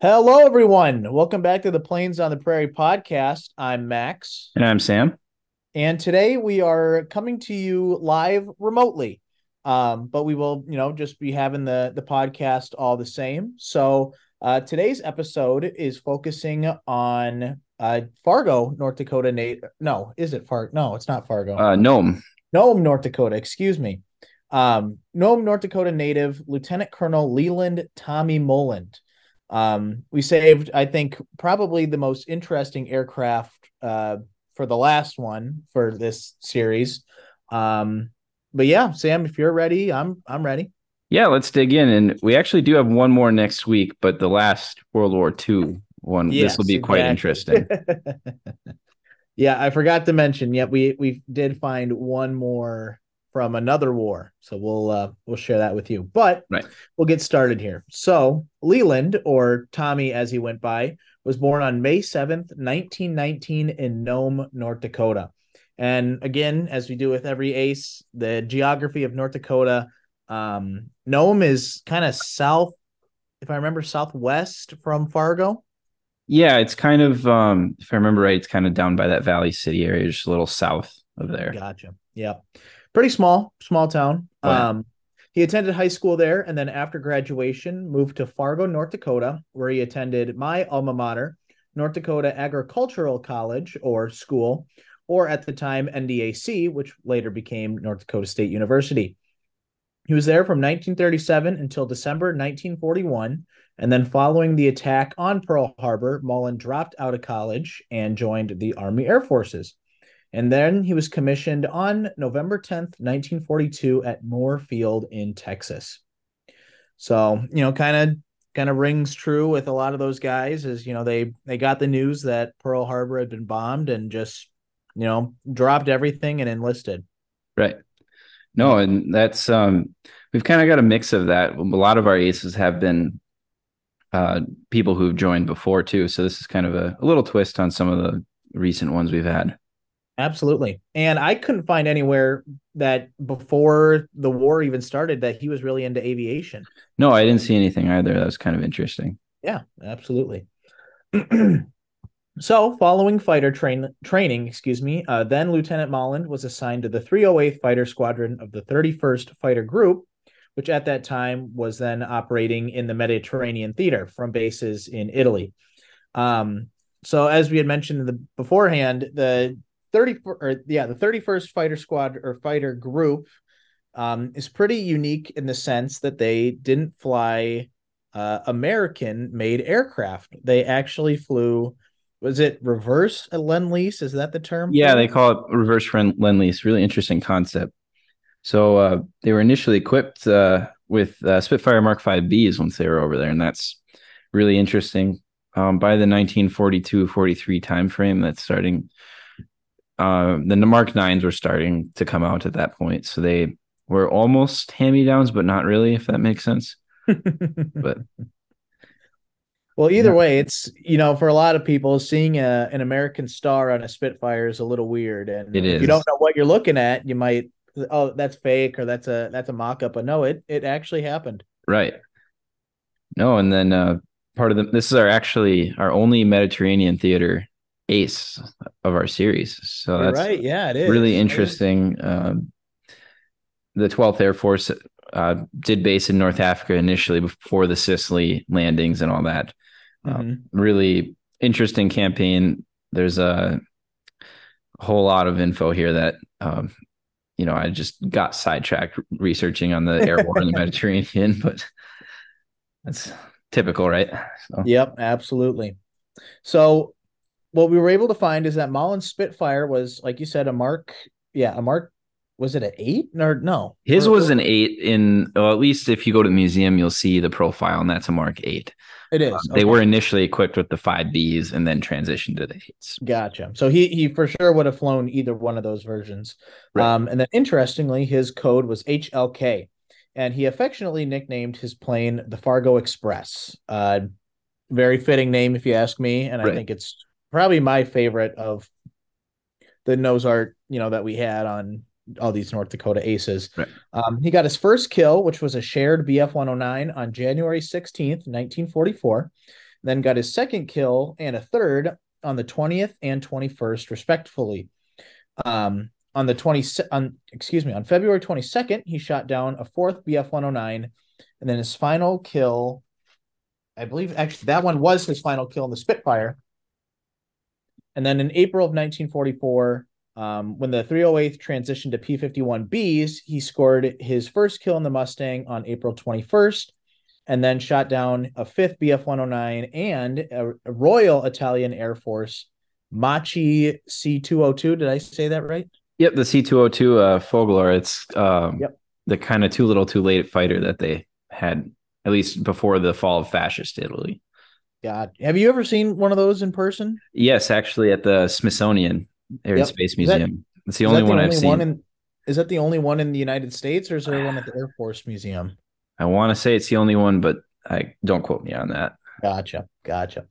Hello, everyone. Welcome back to the Planes on the Prairie podcast. I'm Max. And I'm Sam. And today we are coming to you live remotely. Um, but we will, you know, just be having the the podcast all the same. So uh, today's episode is focusing on uh, Fargo, North Dakota. Nate, no, is it Fargo? No, it's not Fargo. Uh, Nome. Nome, North Dakota. Excuse me. Um, Nome, North Dakota native Lieutenant Colonel Leland Tommy Molland. Um, we saved, I think, probably the most interesting aircraft uh, for the last one for this series. Um, but yeah, Sam, if you're ready, I'm I'm ready. Yeah, let's dig in. And we actually do have one more next week, but the last World War II one. Yes, this will be exactly. quite interesting. yeah, I forgot to mention. Yet we we did find one more from another war. So we'll uh, we'll share that with you. But right. we'll get started here. So Leland, or Tommy as he went by, was born on May 7th, 1919 in Nome, North Dakota. And again, as we do with every ace, the geography of North Dakota, um, Nome is kind of south, if I remember, southwest from Fargo. Yeah, it's kind of um, if I remember right, it's kind of down by that Valley City area, just a little south of there. Gotcha. Yeah pretty small, small town. Um, he attended high school there, and then after graduation, moved to Fargo, North Dakota, where he attended my alma mater, North Dakota Agricultural College or school, or at the time NDAC, which later became North Dakota State University. He was there from 1937 until December 1941, and then following the attack on Pearl Harbor, Molland dropped out of college and joined the Army Air Forces. And then he was commissioned on November 10th, 1942 at Moore Field in Texas. So, you know, kind of kind of rings true with a lot of those guys is, you know, they they got the news that Pearl Harbor had been bombed and just, you know, dropped everything and enlisted. Right. No, and that's um we've kind of got a mix of that. A lot of our aces have been uh people who've joined before too. So this is kind of a, a little twist on some of the recent ones we've had. Absolutely. And I couldn't find anywhere that before the war even started that he was really into aviation. No, I didn't see anything either. That was kind of interesting. Yeah, absolutely. so, following fighter train training, excuse me, uh, then Lieutenant Molland was assigned to the 308th Fighter Squadron of the 31st Fighter Group, which at that time was then operating in the Mediterranean theater from bases in Italy. Um, so, as we had mentioned the beforehand, the 30 or yeah, the 31st fighter squad or fighter group um, is pretty unique in the sense that they didn't fly uh, American made aircraft. They actually flew was it reverse lend lease? Is that the term? Yeah, they call it reverse lend lease. Really interesting concept. So uh, they were initially equipped uh, with uh, Spitfire Mark V Bs once they were over there, and that's really interesting. Um, by the 1942-43 timeframe, that's starting uh, then the Mark Nines were starting to come out at that point, so they were almost hand me downs, but not really, if that makes sense. but well, either yeah. way, it's you know for a lot of people, seeing a, an American star on a Spitfire is a little weird, and it is. If you don't know what you're looking at, you might oh that's fake or that's a that's a mock up, but no, it it actually happened. Right. No, and then uh, part of the this is our actually our only Mediterranean theater ace of our series. So that's right. Yeah, it is really interesting. Um, the 12th Air Force uh, did base in North Africa initially before the Sicily landings and all that. Uh, mm-hmm. really interesting campaign. There's a whole lot of info here that um, you know I just got sidetracked researching on the air war in the Mediterranean, but that's typical, right? So. Yep, absolutely. So what we were able to find is that Molland Spitfire was, like you said, a Mark. Yeah, a Mark. Was it an eight or no? His or, was an eight. In well, at least if you go to the museum, you'll see the profile, and that's a Mark eight. It is. Um, okay. They were initially equipped with the five Bs and then transitioned to the eights. Gotcha. So he he for sure would have flown either one of those versions. Right. Um, and then interestingly, his code was HLK, and he affectionately nicknamed his plane the Fargo Express. Uh, very fitting name, if you ask me, and I think it's probably my favorite of the nose art, you know, that we had on all these North Dakota aces. Right. Um, he got his first kill, which was a shared BF 109 on January 16th, 1944. then got his second kill and a third on the 20th and 21st, respectively. Um, on the 20 on excuse me on February 22nd, he shot down a fourth BF 109, and then his final kill, I believe actually that one was his final kill in the Spitfire. And then in April of 1944, um, when the 308th transitioned to P51Bs, he scored his first kill in the Mustang on April 21st, and then shot down a fifth BF 109 and a, a Royal Italian Air Force Macchi C 202. Did I say that right? Yep, the C 202 uh, Folgore. It's um, yep. the kind of too little, too late fighter that they had at least before the fall of fascist Italy. God, have you ever seen one of those in person? Yes, actually, at the Smithsonian Air and. Space Museum. That, it's the only one the I've only seen. In, is that the only one in the United States, or is there one at the Air Force Museum? I want to say it's the only one, but I don't quote me on that. Gotcha, gotcha.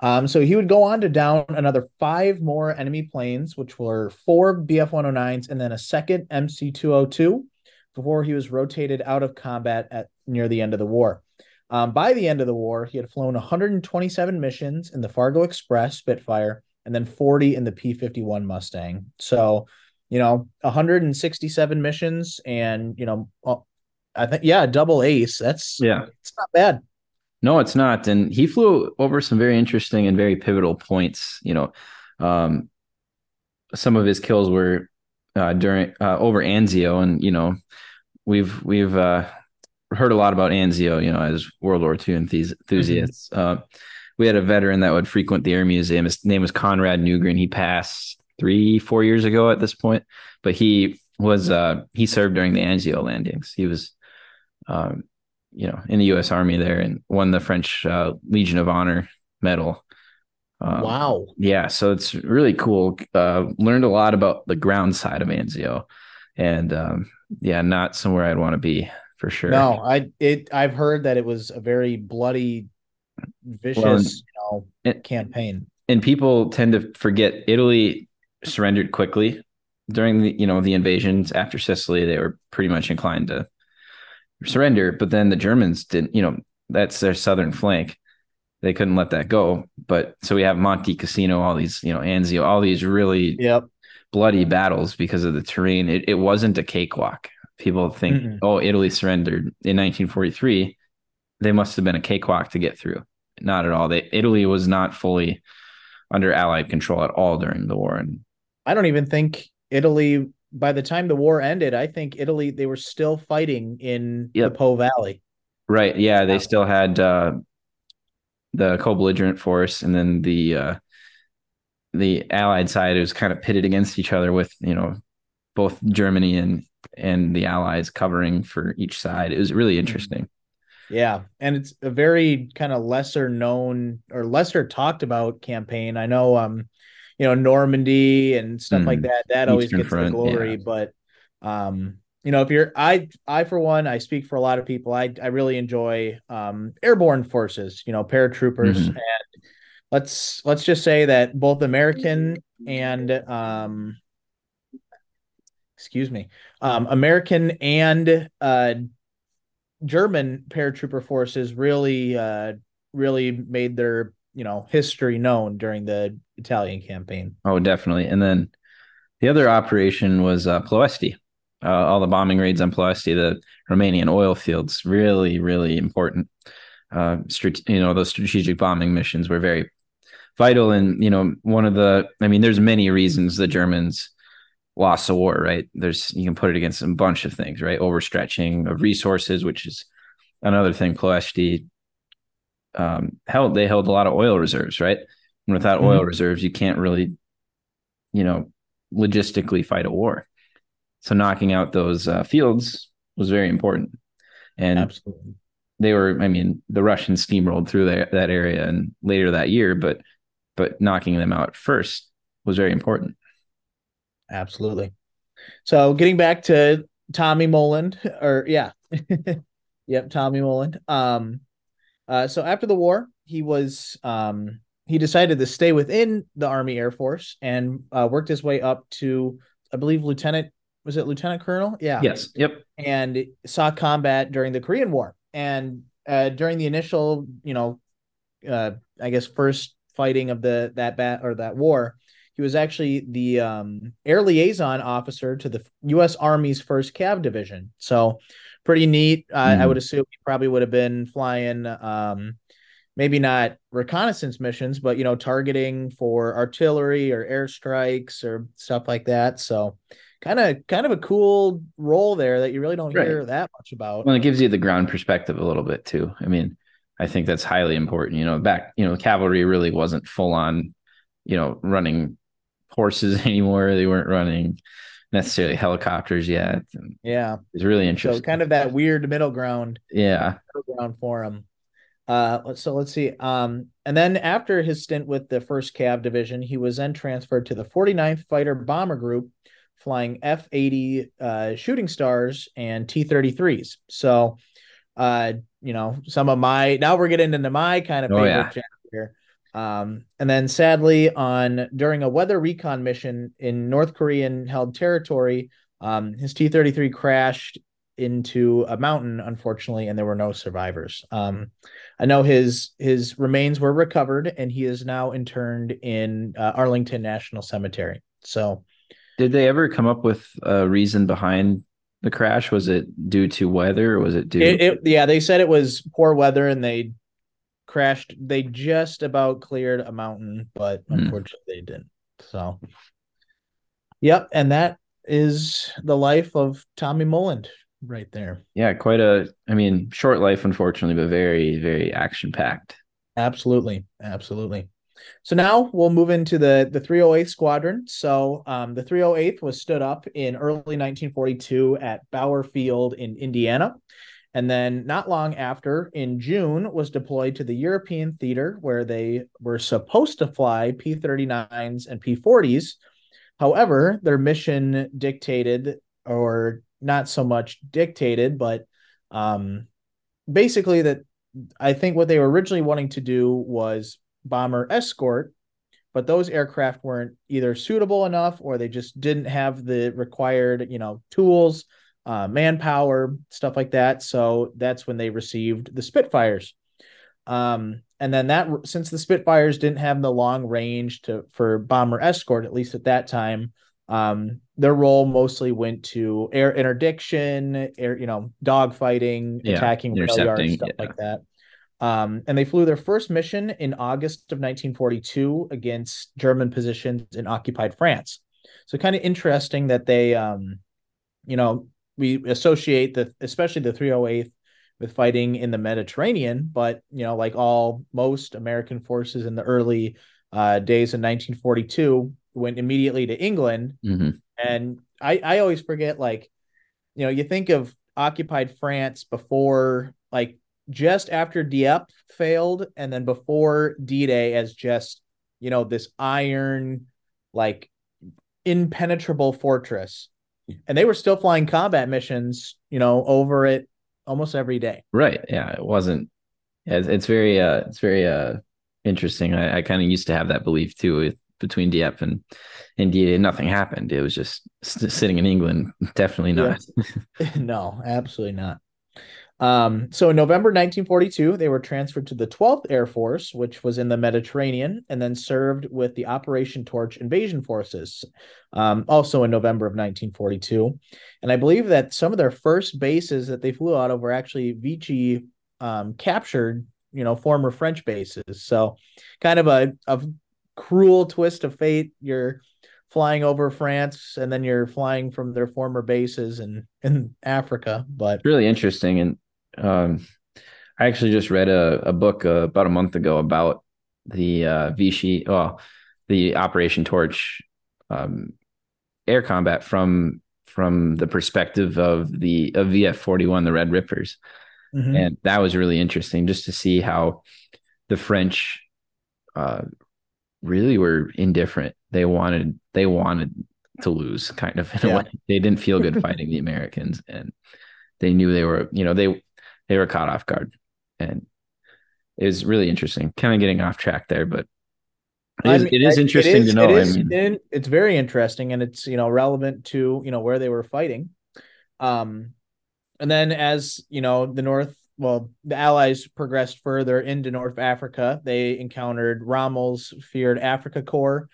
Um, so he would go on to down another five more enemy planes, which were four BF 109s and then a second MC 202 before he was rotated out of combat at near the end of the war. Um, by the end of the war, he had flown 127 missions in the Fargo Express Spitfire and then 40 in the P 51 Mustang. So, you know, 167 missions and, you know, I think, yeah, double ace. That's, yeah, it's not bad. No, it's not. And he flew over some very interesting and very pivotal points. You know, um, some of his kills were uh, during uh, over Anzio, and you know, we've we've uh, heard a lot about Anzio. You know, as World War II enthusiasts. Mm-hmm. Uh, we had a veteran that would frequent the Air Museum. His name was Conrad Newgren. He passed three, four years ago at this point, but he was uh, he served during the Anzio landings. He was um, you know, in the U.S. Army there and won the French uh, Legion of Honor medal. Um, wow. Yeah, so it's really cool. Uh, learned a lot about the ground side of Anzio, and um, yeah, not somewhere I'd want to be for sure. No, I it I've heard that it was a very bloody, vicious, well, you know, and, campaign. And people tend to forget Italy surrendered quickly during the you know the invasions after Sicily. They were pretty much inclined to surrender. But then the Germans didn't, you know, that's their southern flank. They couldn't let that go. But so we have Monte Cassino, all these, you know, Anzio, all these really yep. bloody battles because of the terrain. It, it wasn't a cakewalk. People think, mm oh, Italy surrendered in 1943. They must have been a cakewalk to get through. Not at all. They, Italy was not fully under Allied control at all during the war. And I don't even think Italy by the time the war ended, I think Italy they were still fighting in yep. the Po Valley. Right. Yeah, they still had uh, the co-belligerent force, and then the uh, the Allied side was kind of pitted against each other with you know both Germany and and the Allies covering for each side. It was really mm-hmm. interesting. Yeah, and it's a very kind of lesser known or lesser talked about campaign. I know um you know Normandy and stuff mm. like that. That always gets front, the glory, yeah. but um, you know, if you're I I for one, I speak for a lot of people. I I really enjoy um airborne forces, you know, paratroopers mm-hmm. and let's let's just say that both American and um excuse me, um American and uh German paratrooper forces really uh really made their you know history known during the Italian campaign. Oh, definitely. And then the other operation was uh, Ploesti. Uh, all the bombing raids on Ploesti, the Romanian oil fields, really, really important. Uh, strate- you know, those strategic bombing missions were very vital. And you know, one of the, I mean, there's many reasons the Germans lost of war, right? There's you can put it against a bunch of things, right? Overstretching of resources, which is another thing. Ploesti um, held they held a lot of oil reserves, right? And without mm-hmm. oil reserves, you can't really, you know, logistically fight a war. So knocking out those uh, fields was very important, and Absolutely. they were. I mean, the Russians steamrolled through that that area and later that year, but but knocking them out first was very important. Absolutely. So getting back to Tommy Molland, or yeah, yep, Tommy Molland. Um, uh, so after the war, he was um, he decided to stay within the Army Air Force and uh, worked his way up to, I believe, lieutenant. Was it lieutenant colonel? Yeah. Yes. Yep. And saw combat during the Korean War. And uh, during the initial, you know, uh, I guess first fighting of the that bat or that war. He was actually the um, air liaison officer to the U.S. Army's First Cav Division. So pretty neat. Uh, mm. I would assume he probably would have been flying, um, maybe not reconnaissance missions, but you know, targeting for artillery or airstrikes or stuff like that. So kind of kind of a cool role there that you really don't right. hear that much about. Well, it gives you the ground perspective a little bit too. I mean, I think that's highly important. You know, back, you know, cavalry really wasn't full on, you know, running horses anymore. They weren't running necessarily helicopters yet. And yeah. It's really interesting. So kind of that weird middle ground. Yeah. Middle ground for him. Uh, so let's see. Um, and then after his stint with the first Cav division, he was then transferred to the 49th Fighter Bomber Group, flying F 80 uh, shooting stars and T 33s. So uh, you know, some of my now we're getting into my kind of favorite oh, yeah. here. Um, and then sadly, on during a weather recon mission in North Korean held territory, um, his T 33 crashed into a mountain, unfortunately, and there were no survivors. Um, I know his his remains were recovered, and he is now interned in uh, Arlington National Cemetery. So, did they ever come up with a reason behind the crash? Was it due to weather or was it due? It, it, yeah, they said it was poor weather and they crashed. They just about cleared a mountain, but hmm. unfortunately they didn't. So, yep. And that is the life of Tommy Molland right there. Yeah, quite a, I mean, short life, unfortunately, but very, very action packed. Absolutely. Absolutely. So now we'll move into the the 308th Squadron. So um, the 308th was stood up in early 1942 at Bower Field in Indiana. And then not long after, in June, was deployed to the European theater where they were supposed to fly P 39s and P 40s. However, their mission dictated, or not so much dictated, but um, basically that I think what they were originally wanting to do was bomber escort, but those aircraft weren't either suitable enough or they just didn't have the required, you know, tools, uh, manpower, stuff like that. So that's when they received the Spitfires. Um, and then that since the Spitfires didn't have the long range to for bomber escort, at least at that time, um, their role mostly went to air interdiction, air, you know, dogfighting, yeah, attacking rail yards, stuff yeah. like that. Um, and they flew their first mission in August of 1942 against German positions in occupied France. So kind of interesting that they, um, you know, we associate the especially the 308th with fighting in the Mediterranean, but you know, like all most American forces in the early uh, days in 1942, went immediately to England. Mm-hmm. And I, I always forget, like, you know, you think of occupied France before like just after Dieppe failed, and then before D Day as just you know this iron like impenetrable fortress, and they were still flying combat missions, you know, over it almost every day. Right. Yeah. It wasn't. Yeah, it's, it's very. uh It's very. uh interesting. I, I kind of used to have that belief too with between Dieppe and India. Nothing happened. It was just sitting in England. Definitely not. Yeah. no, absolutely not. Um, so in November 1942, they were transferred to the 12th Air Force, which was in the Mediterranean, and then served with the Operation Torch invasion forces, um, also in November of 1942. And I believe that some of their first bases that they flew out of were actually Vichy um, captured, you know, former French bases. So kind of a, a cruel twist of fate. You're flying over France and then you're flying from their former bases in in Africa. But really interesting and um, I actually just read a, a book uh, about a month ago about the uh, Vichy, well, the Operation Torch um, air combat from from the perspective of the of VF forty one, the Red Rippers, mm-hmm. and that was really interesting just to see how the French uh, really were indifferent. They wanted they wanted to lose, kind of in yeah. a way. They didn't feel good fighting the Americans, and they knew they were, you know, they they were caught off guard, and it was really interesting. Kind of getting off track there, but it is, I mean, it is interesting it is, to know. It is, I mean, it's very interesting, and it's you know relevant to you know where they were fighting. Um, and then as you know, the North well, the Allies progressed further into North Africa. They encountered Rommel's feared Afrika Korps.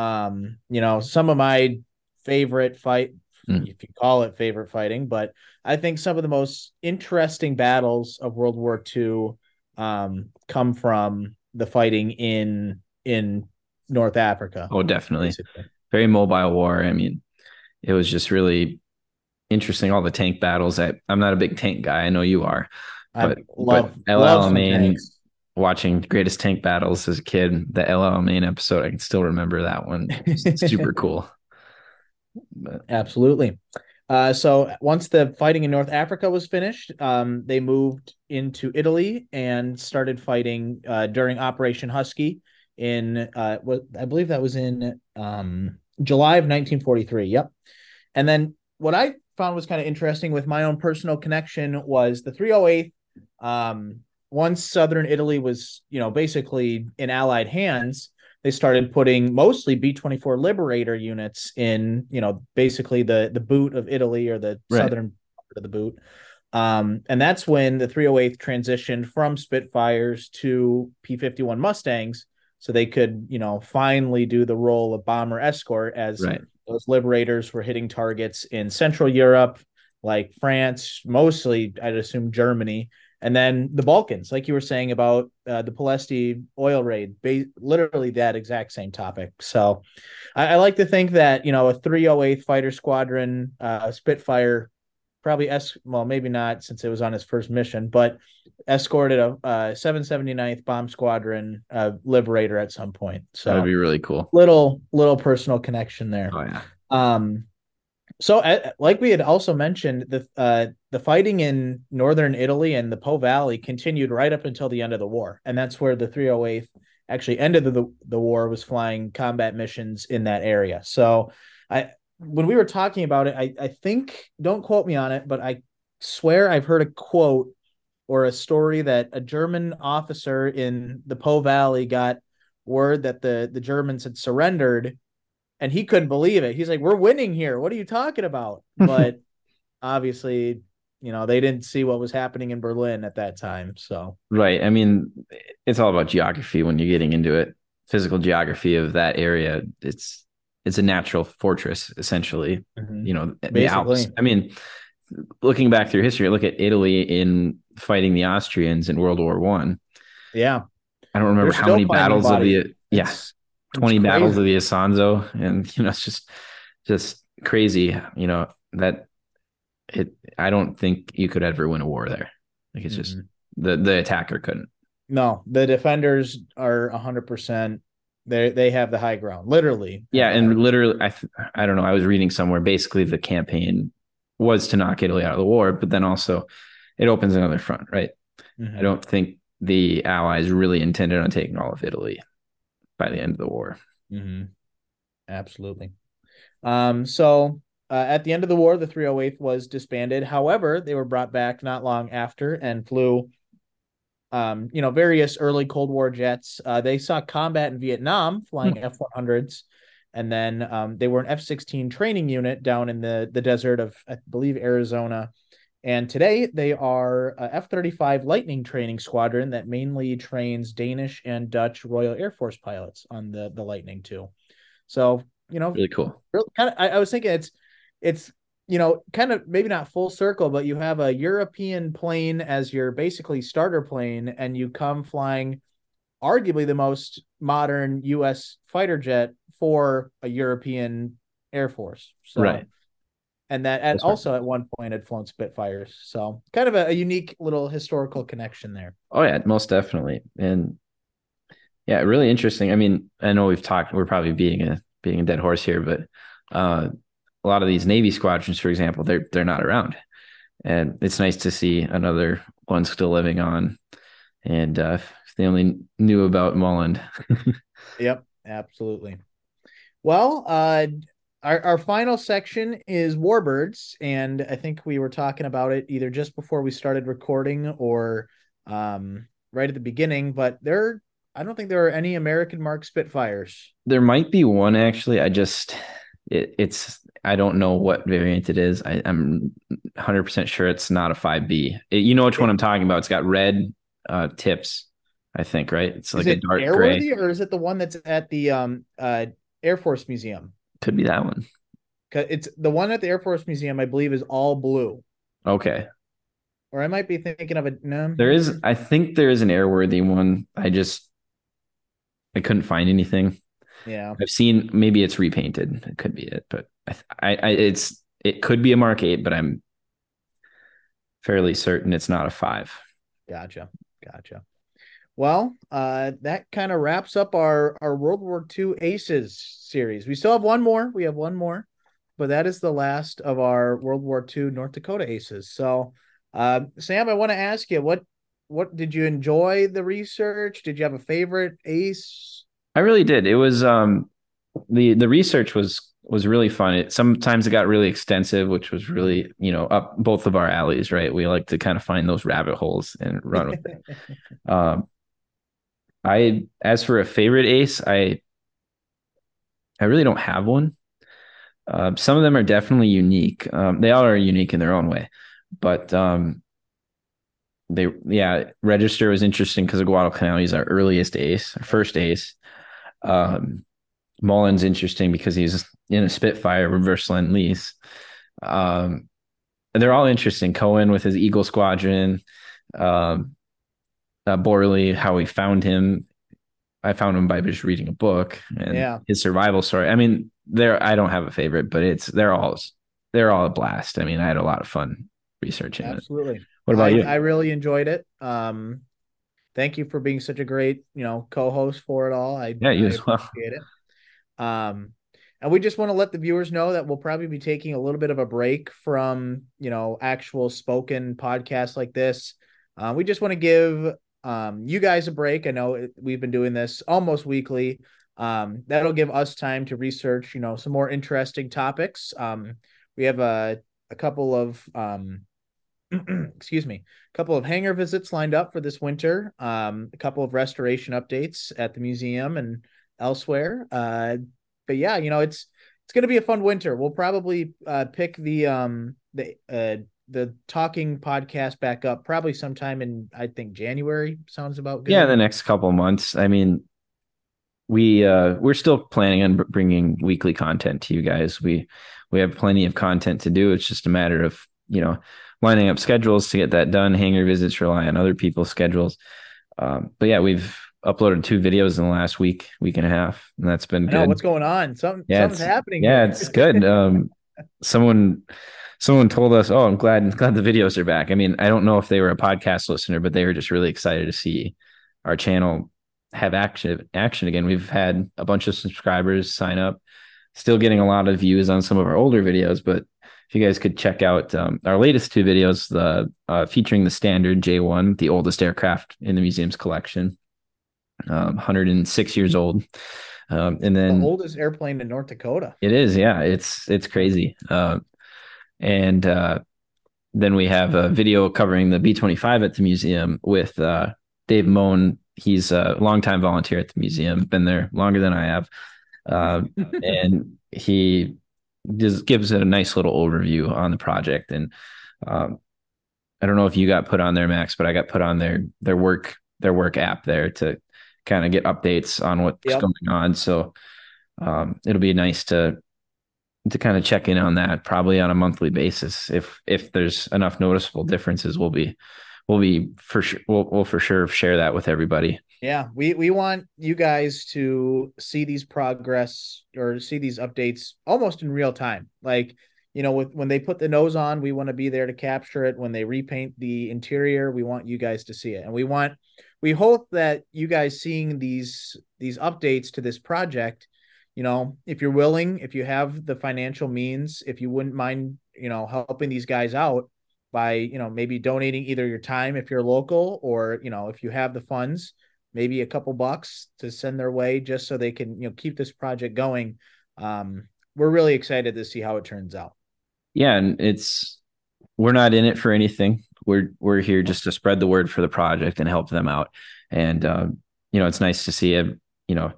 Um, you know, some of my favorite fight, mm. if you call it favorite fighting, but I think some of the most interesting battles of World War II um, come from the fighting in in North Africa. Oh, definitely. Basically. Very mobile war. I mean, it was just really interesting. All the tank battles. I, I'm not a big tank guy. I know you are. But, I love, but El Alamein, watching Greatest Tank Battles as a kid, the El Alamein episode, I can still remember that one. super cool. Absolutely. Uh, so once the fighting in North Africa was finished, um, they moved into Italy and started fighting uh, during Operation Husky in uh, what I believe that was in um, July of 1943. Yep. And then what I found was kind of interesting with my own personal connection was the 308th. Um, once southern Italy was, you know, basically in Allied hands, they started putting mostly B-24 Liberator units in, you know, basically the the boot of Italy or the right. southern part of the boot. Um, and that's when the 308th transitioned from Spitfires to P-51 Mustangs, so they could, you know, finally do the role of bomber escort as right. those liberators were hitting targets in Central Europe, like France, mostly I'd assume Germany, and then the Balkans, like you were saying about uh, the Ploesti oil raid, ba- literally that exact same topic. So I, I, like to think that, you know, a 308th fighter squadron, uh, Spitfire, probably, es- well, maybe not since it was on his first mission, but escorted a, a 779th bomb squadron uh, liberator at some point. So that'd be really cool. Little, little personal connection there. Oh, yeah. Um, so, uh, like we had also mentioned, the uh, the fighting in northern Italy and the Po Valley continued right up until the end of the war, and that's where the 308th actually ended the the war was flying combat missions in that area. So, I when we were talking about it, I I think don't quote me on it, but I swear I've heard a quote or a story that a German officer in the Po Valley got word that the the Germans had surrendered and he couldn't believe it. He's like, "We're winning here. What are you talking about?" But obviously, you know, they didn't see what was happening in Berlin at that time. So right. I mean, it's all about geography when you're getting into it. Physical geography of that area. It's it's a natural fortress essentially. Mm-hmm. You know, Basically. the Alps. I mean, looking back through history, look at Italy in fighting the Austrians in World War One. Yeah. I don't remember how many battles of the yeah. 20 battles of the Isonzo and you know it's just just crazy you know that it I don't think you could ever win a war there. Like it's mm-hmm. just the the attacker couldn't. No the defenders are 100% they they have the high ground literally. Yeah and literally I I don't know I was reading somewhere basically the campaign was to knock Italy out of the war but then also it opens another front right? Mm-hmm. I don't think the allies really intended on taking all of Italy by the end of the war. Mm-hmm. Absolutely. Um, so uh, at the end of the war, the 308th was disbanded. However, they were brought back not long after and flew, um, you know, various early Cold War jets. Uh, they saw combat in Vietnam, flying hmm. F 100s. And then um, they were an F 16 training unit down in the, the desert of, I believe, Arizona. And today they are a F 35 Lightning training squadron that mainly trains Danish and Dutch Royal Air Force pilots on the, the Lightning too. So, you know, really cool. Really kind of, I, I was thinking it's, it's, you know, kind of maybe not full circle, but you have a European plane as your basically starter plane, and you come flying arguably the most modern U.S. fighter jet for a European Air Force. So, right and that and also at one point had flown Spitfires. So kind of a, a, unique little historical connection there. Oh yeah, most definitely. And yeah, really interesting. I mean, I know we've talked. We're probably being a being a dead horse here, but uh, a lot of these Navy squadrons, for example, they're they're not around, and it's nice to see another one still living on. And uh, if they only knew about Molland. yep, absolutely. Well, uh, our, our final section is warbirds and i think we were talking about it either just before we started recording or um, right at the beginning but there i don't think there are any american mark spitfires there might be one actually i just it, it's I don't know what variant it is. I, am 100% sure it's not a 5B. It, you know which one I'm talking about. It's got red uh, tips, I think, right? It's like a dark airworthy, gray. or is it the one that's at the um uh Air Force Museum? Could be that one. It's the one at the Air Force Museum, I believe, is all blue. Okay. Or I might be thinking of a no. There is, I think there is an airworthy one. I just, I couldn't find anything. Yeah. I've seen maybe it's repainted. It could be it, but I, I, I it's it could be a Mark Eight, but I'm fairly certain it's not a five. Gotcha. Gotcha. Well, uh, that kind of wraps up our our World War II Aces series. We still have one more. We have one more, but that is the last of our World War II North Dakota Aces. So, uh, Sam, I want to ask you what what did you enjoy the research? Did you have a favorite ace? I really did. It was um the the research was was really fun. It sometimes it got really extensive, which was really you know up both of our alleys. Right, we like to kind of find those rabbit holes and run with it. Um, I as for a favorite ace, I I really don't have one. Uh, some of them are definitely unique. Um, they all are unique in their own way, but um, they yeah, register was interesting because of Guadalcanal. He's our earliest ace, our first ace. Um, Molland's interesting because he's in a Spitfire reverse lend lease. Um, they're all interesting. Cohen with his Eagle Squadron. Um, uh, Borley, how we found him. I found him by just reading a book and yeah. his survival story. I mean, there I don't have a favorite, but it's they're all they're all a blast. I mean, I had a lot of fun researching it. Absolutely. it. What about I, you? I really enjoyed it. Um, thank you for being such a great, you know, co-host for it all. I yeah, you I as well. appreciate it. Um, and we just want to let the viewers know that we'll probably be taking a little bit of a break from, you know, actual spoken podcasts like this. Uh, we just want to give um, you guys a break. I know we've been doing this almost weekly. Um, that'll give us time to research, you know, some more interesting topics. Um, we have a, a couple of, um, excuse me, a couple of hangar visits lined up for this winter. Um, a couple of restoration updates at the museum and elsewhere. Uh, but yeah, you know, it's it's going to be a fun winter. We'll probably uh, pick the um the uh the talking podcast back up probably sometime in I think January sounds about good. Yeah, the next couple months. I mean, we uh we're still planning on bringing weekly content to you guys. We we have plenty of content to do. It's just a matter of you know lining up schedules to get that done. Hangar visits rely on other people's schedules. Um, but yeah, we've uploaded two videos in the last week, week and a half, and that's been good. what's going on? Something, yeah, something's happening. Yeah, it's good. Um, someone someone told us, "Oh, I'm glad glad the videos are back." I mean, I don't know if they were a podcast listener, but they were just really excited to see our channel have action action again. We've had a bunch of subscribers sign up, still getting a lot of views on some of our older videos, but if you guys could check out um, our latest two videos, the uh, featuring the standard J1, the oldest aircraft in the museum's collection, um, 106 years old. Um, and then the oldest airplane in North Dakota. It is, yeah. It's it's crazy. Um, and uh, then we have a video covering the B twenty five at the museum with uh, Dave Moan. He's a longtime volunteer at the museum, been there longer than I have, uh, and he just gives it a nice little overview on the project. And um, I don't know if you got put on there, Max, but I got put on their their work their work app there to kind of get updates on what's yep. going on. So um, it'll be nice to to kind of check in on that probably on a monthly basis. If if there's enough noticeable differences, we'll be we'll be for sure we'll, we'll for sure share that with everybody. Yeah, we we want you guys to see these progress or see these updates almost in real time. Like you know, with when they put the nose on, we want to be there to capture it. When they repaint the interior, we want you guys to see it, and we want we hope that you guys seeing these these updates to this project you know if you're willing if you have the financial means if you wouldn't mind you know helping these guys out by you know maybe donating either your time if you're local or you know if you have the funds maybe a couple bucks to send their way just so they can you know keep this project going um we're really excited to see how it turns out yeah and it's we're not in it for anything we're we're here just to spread the word for the project and help them out. And um, you know, it's nice to see it. You know,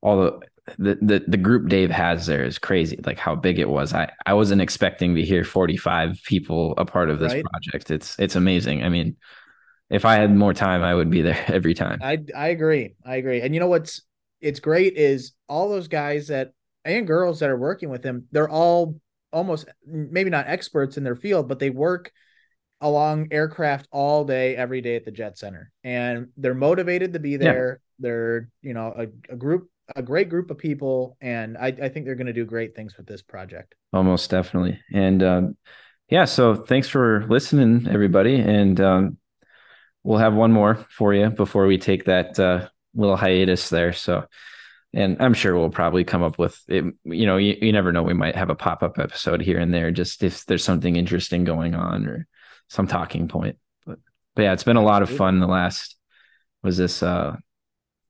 all the the, the the group Dave has there is crazy. Like how big it was. I I wasn't expecting to hear 45 people a part of this right? project. It's it's amazing. I mean, if I had more time, I would be there every time. I I agree. I agree. And you know what's it's great is all those guys that and girls that are working with him, they're all almost maybe not experts in their field, but they work along aircraft all day, every day at the Jet Center, and they're motivated to be there. Yeah. They're you know a, a, group, a great group of people, and I, I think they're going to do great things with this project. Almost definitely, and um, yeah. So thanks for listening, everybody, and um, we'll have one more for you before we take that uh, little hiatus there. So and I'm sure we'll probably come up with it. You know, you, you never know. We might have a pop up episode here and there, just if there's something interesting going on or some talking point. But but yeah, it's been a lot of fun. The last was this uh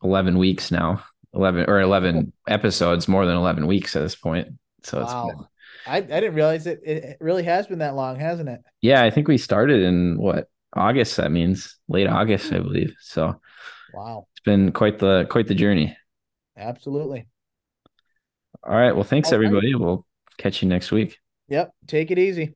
11 weeks now, 11 or 11 episodes, more than 11 weeks at this point. So it's wow. Been, I, I didn't realize it. It really has been that long, hasn't it? Yeah, I think we started in what August. That means late August, I believe. So wow, it's been quite the quite the journey. Absolutely. All right. Well, thanks All everybody. Right. We'll catch you next week. Yep. Take it easy.